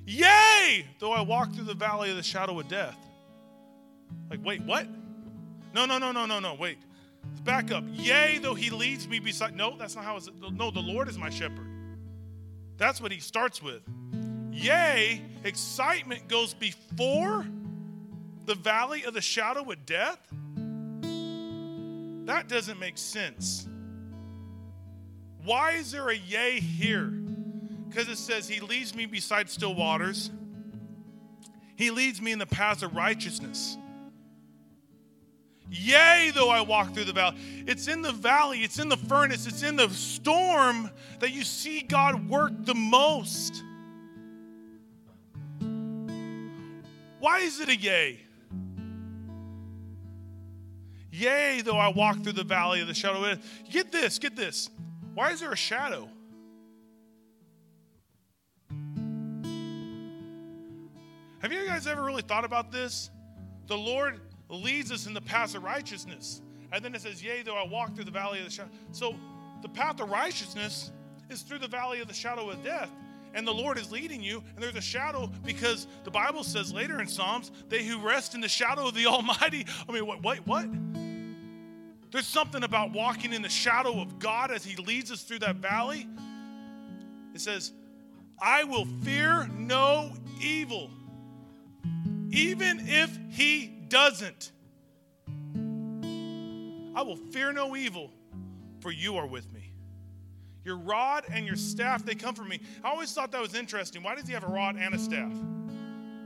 Speaker 1: Yay! Though I walk through the valley of the shadow of death. Like, wait, what? No, no, no, no, no, no, wait. Back up. Yea, though he leads me beside. No, that's not how it's. No, the Lord is my shepherd. That's what he starts with. Yea, excitement goes before the valley of the shadow of death? That doesn't make sense. Why is there a yea here? Because it says, He leads me beside still waters, He leads me in the paths of righteousness. Yea, though I walk through the valley. It's in the valley, it's in the furnace, it's in the storm that you see God work the most. Why is it a yea? Yea, though I walk through the valley of the shadow of death. Get this, get this. Why is there a shadow? Have you guys ever really thought about this? The Lord leads us in the path of righteousness. And then it says, Yea, though I walk through the valley of the shadow. So the path of righteousness is through the valley of the shadow of death. And the Lord is leading you, and there's a shadow because the Bible says later in Psalms, they who rest in the shadow of the Almighty. I mean, what, what, what? There's something about walking in the shadow of God as He leads us through that valley. It says, I will fear no evil, even if He doesn't. I will fear no evil, for you are with me. Your rod and your staff, they come from me. I always thought that was interesting. Why does he have a rod and a staff?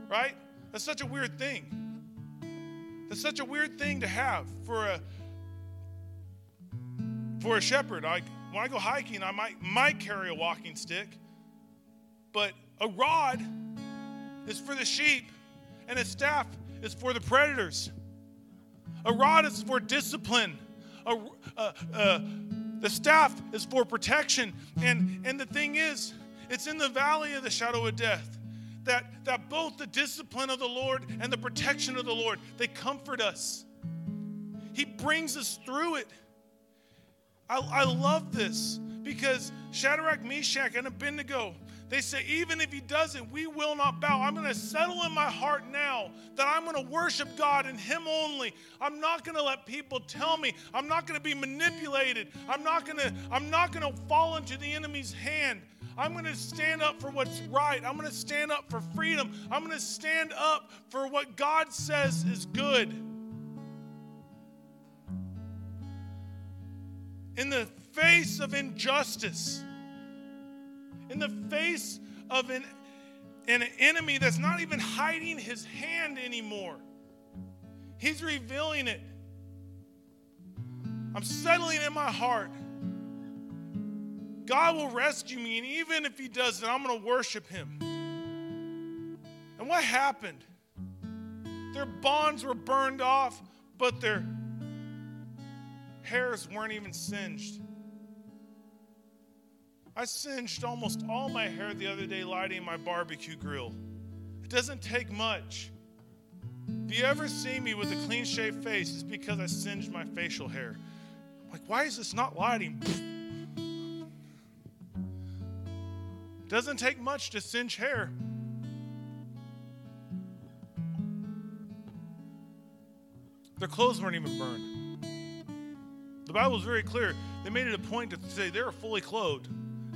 Speaker 1: Right? That's such a weird thing. That's such a weird thing to have for a for a shepherd. I, when I go hiking, I might, might carry a walking stick, but a rod is for the sheep, and a staff is for the predators. A rod is for discipline. A, uh, uh, the staff is for protection. And, and the thing is, it's in the valley of the shadow of death that, that both the discipline of the Lord and the protection of the Lord, they comfort us. He brings us through it. I, I love this because Shadrach, Meshach, and Abednego, they say, even if he doesn't, we will not bow. I'm going to settle in my heart now that I'm going to worship God and him only. I'm not going to let people tell me. I'm not going to be manipulated. I'm not going to I'm not going to fall into the enemy's hand. I'm going to stand up for what's right. I'm going to stand up for freedom. I'm going to stand up for what God says is good. in the face of injustice, in the face of an, an enemy that's not even hiding his hand anymore. He's revealing it. I'm settling in my heart. God will rescue me, and even if He doesn't, I'm going to worship Him. And what happened? Their bonds were burned off, but their hairs weren't even singed. I singed almost all my hair the other day lighting my barbecue grill. It doesn't take much. If you ever see me with a clean shaved face, it's because I singed my facial hair. Like, why is this not lighting? Doesn't take much to singe hair. Their clothes weren't even burned. The Bible is very clear. They made it a point to say they were fully clothed.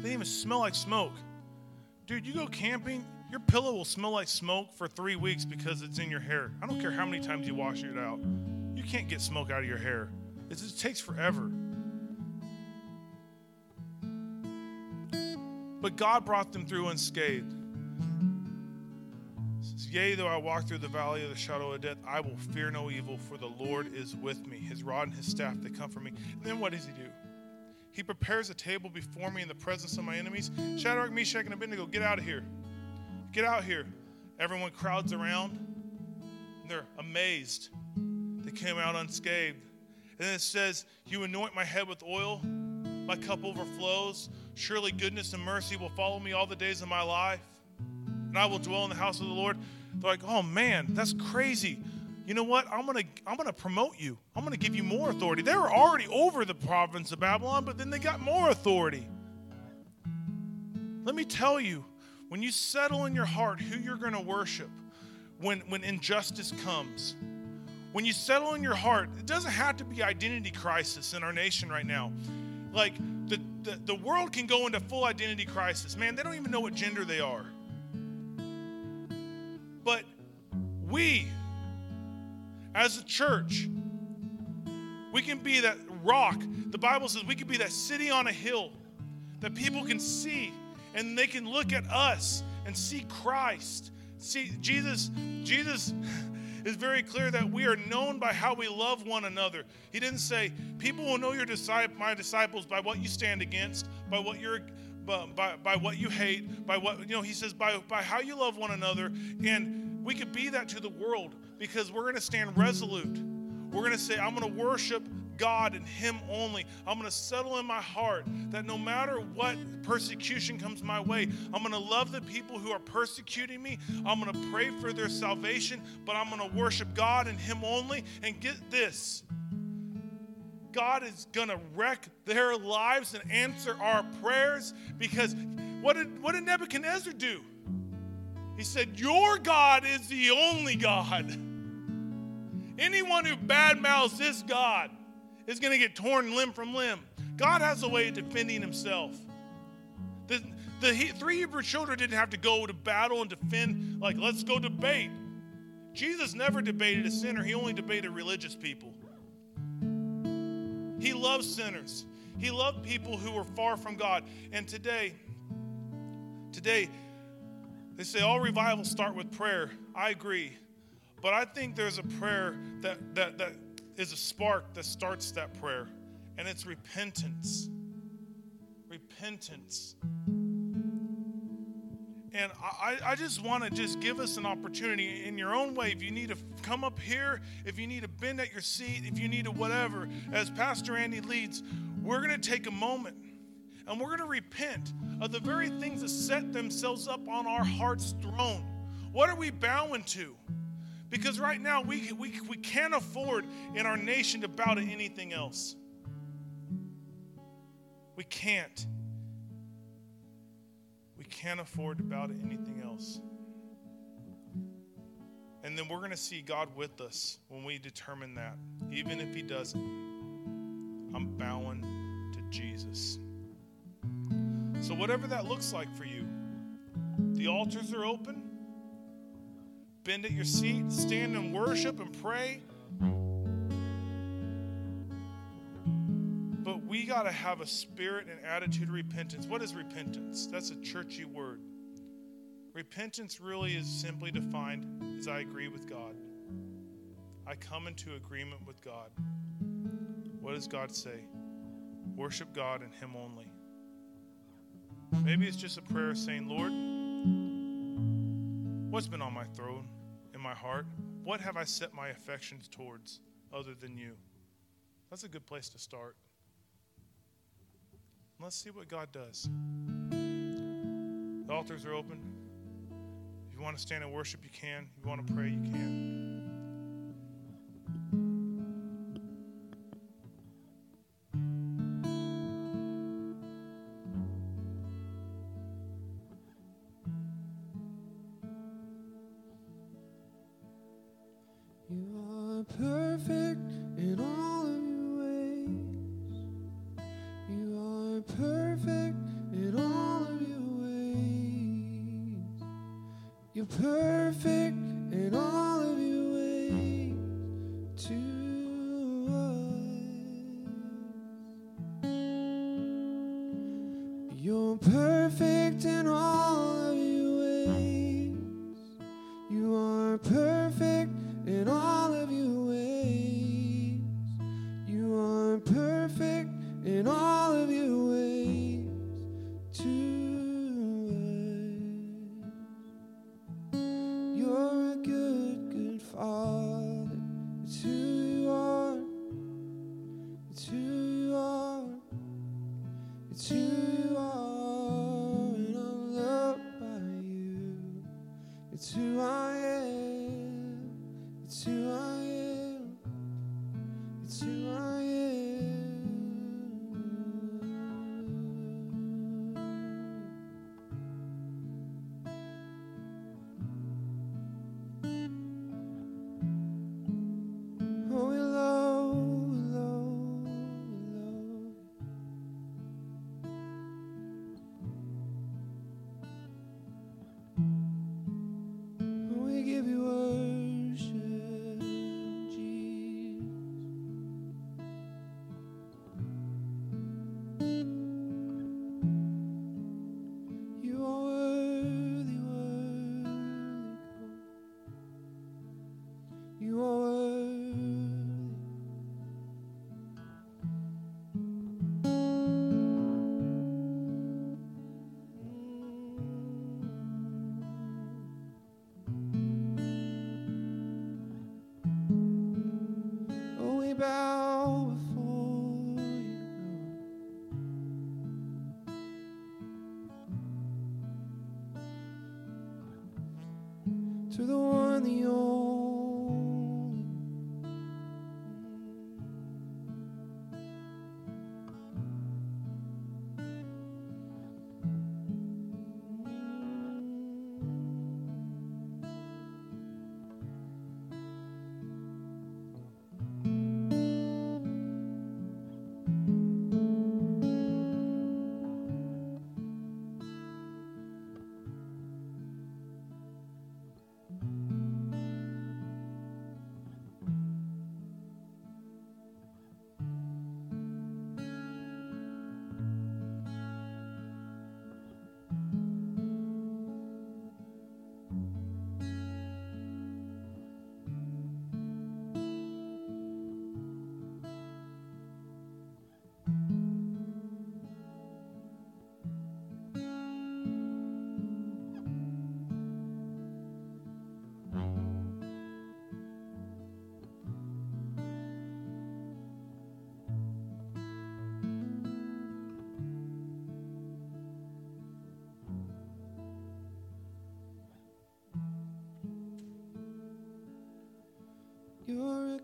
Speaker 1: They didn't even smell like smoke. Dude, you go camping, your pillow will smell like smoke for three weeks because it's in your hair. I don't care how many times you wash it out. You can't get smoke out of your hair. It just takes forever. But God brought them through unscathed. Says, Yea, though I walk through the valley of the shadow of death, I will fear no evil, for the Lord is with me. His rod and his staff, they comfort me. And then what does he do? He prepares a table before me in the presence of my enemies. Shadrach, Meshach, and Abednego, get out of here. Get out here. Everyone crowds around. They're amazed. They came out unscathed. And then it says, You anoint my head with oil, my cup overflows. Surely goodness and mercy will follow me all the days of my life. And I will dwell in the house of the Lord. They're like, Oh man, that's crazy you know what? I'm gonna I'm gonna promote you. I'm gonna give you more authority. They were already over the province of Babylon, but then they got more authority. Let me tell you, when you settle in your heart who you're gonna worship, when when injustice comes, when you settle in your heart, it doesn't have to be identity crisis in our nation right now. Like the, the, the world can go into full identity crisis. Man, they don't even know what gender they are. But we as a church, we can be that rock. The Bible says we can be that city on a hill that people can see and they can look at us and see Christ. See, Jesus, Jesus is very clear that we are known by how we love one another. He didn't say, people will know your disciple, my disciples by what you stand against, by what you're by, by, by what you hate, by what, you know, he says, by, by how you love one another. And we could be that to the world because we're going to stand resolute. We're going to say, I'm going to worship God and Him only. I'm going to settle in my heart that no matter what persecution comes my way, I'm going to love the people who are persecuting me. I'm going to pray for their salvation, but I'm going to worship God and Him only. And get this God is going to wreck their lives and answer our prayers because what did, what did Nebuchadnezzar do? He said, Your God is the only God. Anyone who badmouths this God is going to get torn limb from limb. God has a way of defending himself. The, the three Hebrew children didn't have to go to battle and defend, like, let's go debate. Jesus never debated a sinner, he only debated religious people. He loves sinners, he loved people who were far from God. And today, today, they say all revivals start with prayer. I agree. But I think there's a prayer that, that, that is a spark that starts that prayer, and it's repentance. Repentance. And I, I just want to just give us an opportunity in your own way. If you need to come up here, if you need to bend at your seat, if you need to whatever, as Pastor Andy leads, we're going to take a moment and we're going to repent of the very things that set themselves up on our heart's throne. What are we bowing to? Because right now, we, we, we can't afford in our nation to bow to anything else. We can't. Can't afford to bow to anything else. And then we're going to see God with us when we determine that. Even if He doesn't, I'm bowing to Jesus. So, whatever that looks like for you, the altars are open bend at your seat, stand and worship and pray. We got to have a spirit and attitude of repentance. What is repentance? That's a churchy word. Repentance really is simply defined as I agree with God. I come into agreement with God. What does God say? Worship God and Him only. Maybe it's just a prayer saying, Lord, What's been on my throne, in my heart? What have I set my affections towards other than you? That's a good place to start. Let's see what God does. The altars are open. If you want to stand and worship, you can. If you want to pray, you can.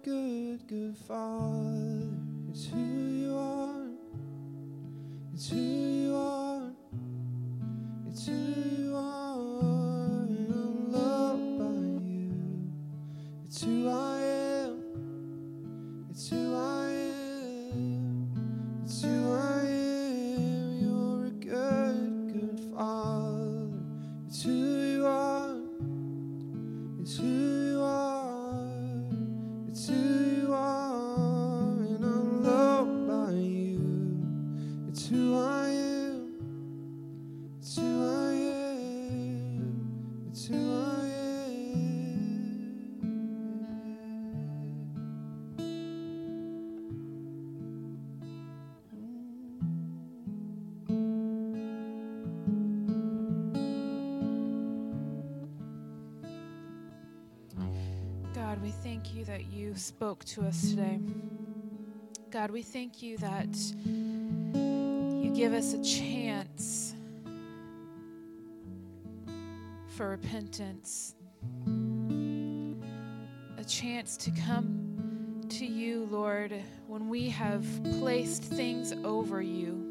Speaker 2: Good, good father. It's who you are. It's who
Speaker 3: spoke to us today. God, we thank you that you give us a chance for repentance, a chance to come to you, Lord, when we have placed things over you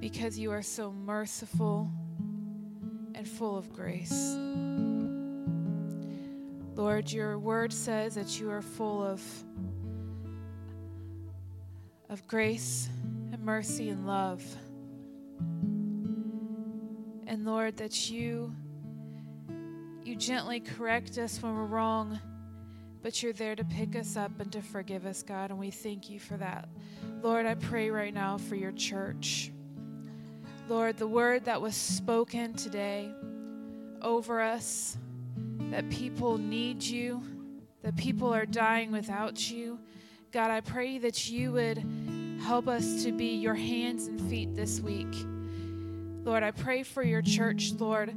Speaker 3: because you are so merciful and full of grace. Lord, your word says that you are full of, of grace and mercy and love. And Lord, that you you gently correct us when we're wrong, but you're there to pick us up and to forgive us, God, and we thank you for that. Lord, I pray right now for your church. Lord, the word that was spoken today over us, that people need you, that people are dying without you. God, I pray that you would help us to be your hands and feet this week. Lord, I pray for your church, Lord,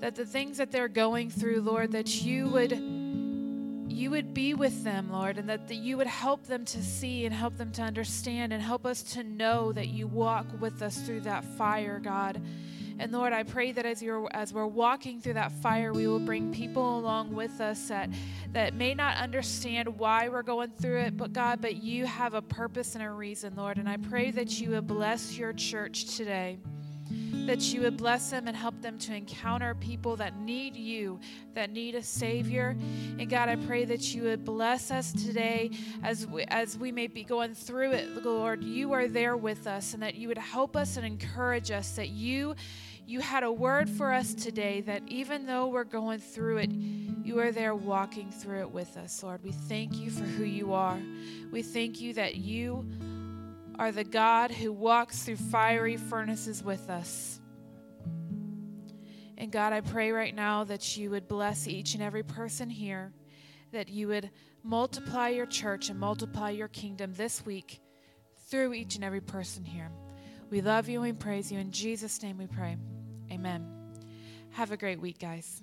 Speaker 3: that the things that they're going through, Lord, that you would you would be with them, Lord, and that the, you would help them to see and help them to understand and help us to know that you walk with us through that fire, God. And Lord, I pray that as you're as we're walking through that fire, we will bring people along with us that that may not understand why we're going through it, but God, but you have a purpose and a reason, Lord. And I pray that you would bless your church today that you would bless them and help them to encounter people that need you, that need a Savior. And God, I pray that you would bless us today as we, as we may be going through it, Lord. You are there with us, and that you would help us and encourage us that you you had a word for us today that even though we're going through it, you are there walking through it with us, Lord. We thank you for who you are. We thank you that you are the God who walks through fiery furnaces with us. And God, I pray right now that you would bless each and every person here, that you would multiply your church and multiply your kingdom this week through each and every person here. We love you and we praise you. In Jesus' name we pray. Amen. Have a great week, guys.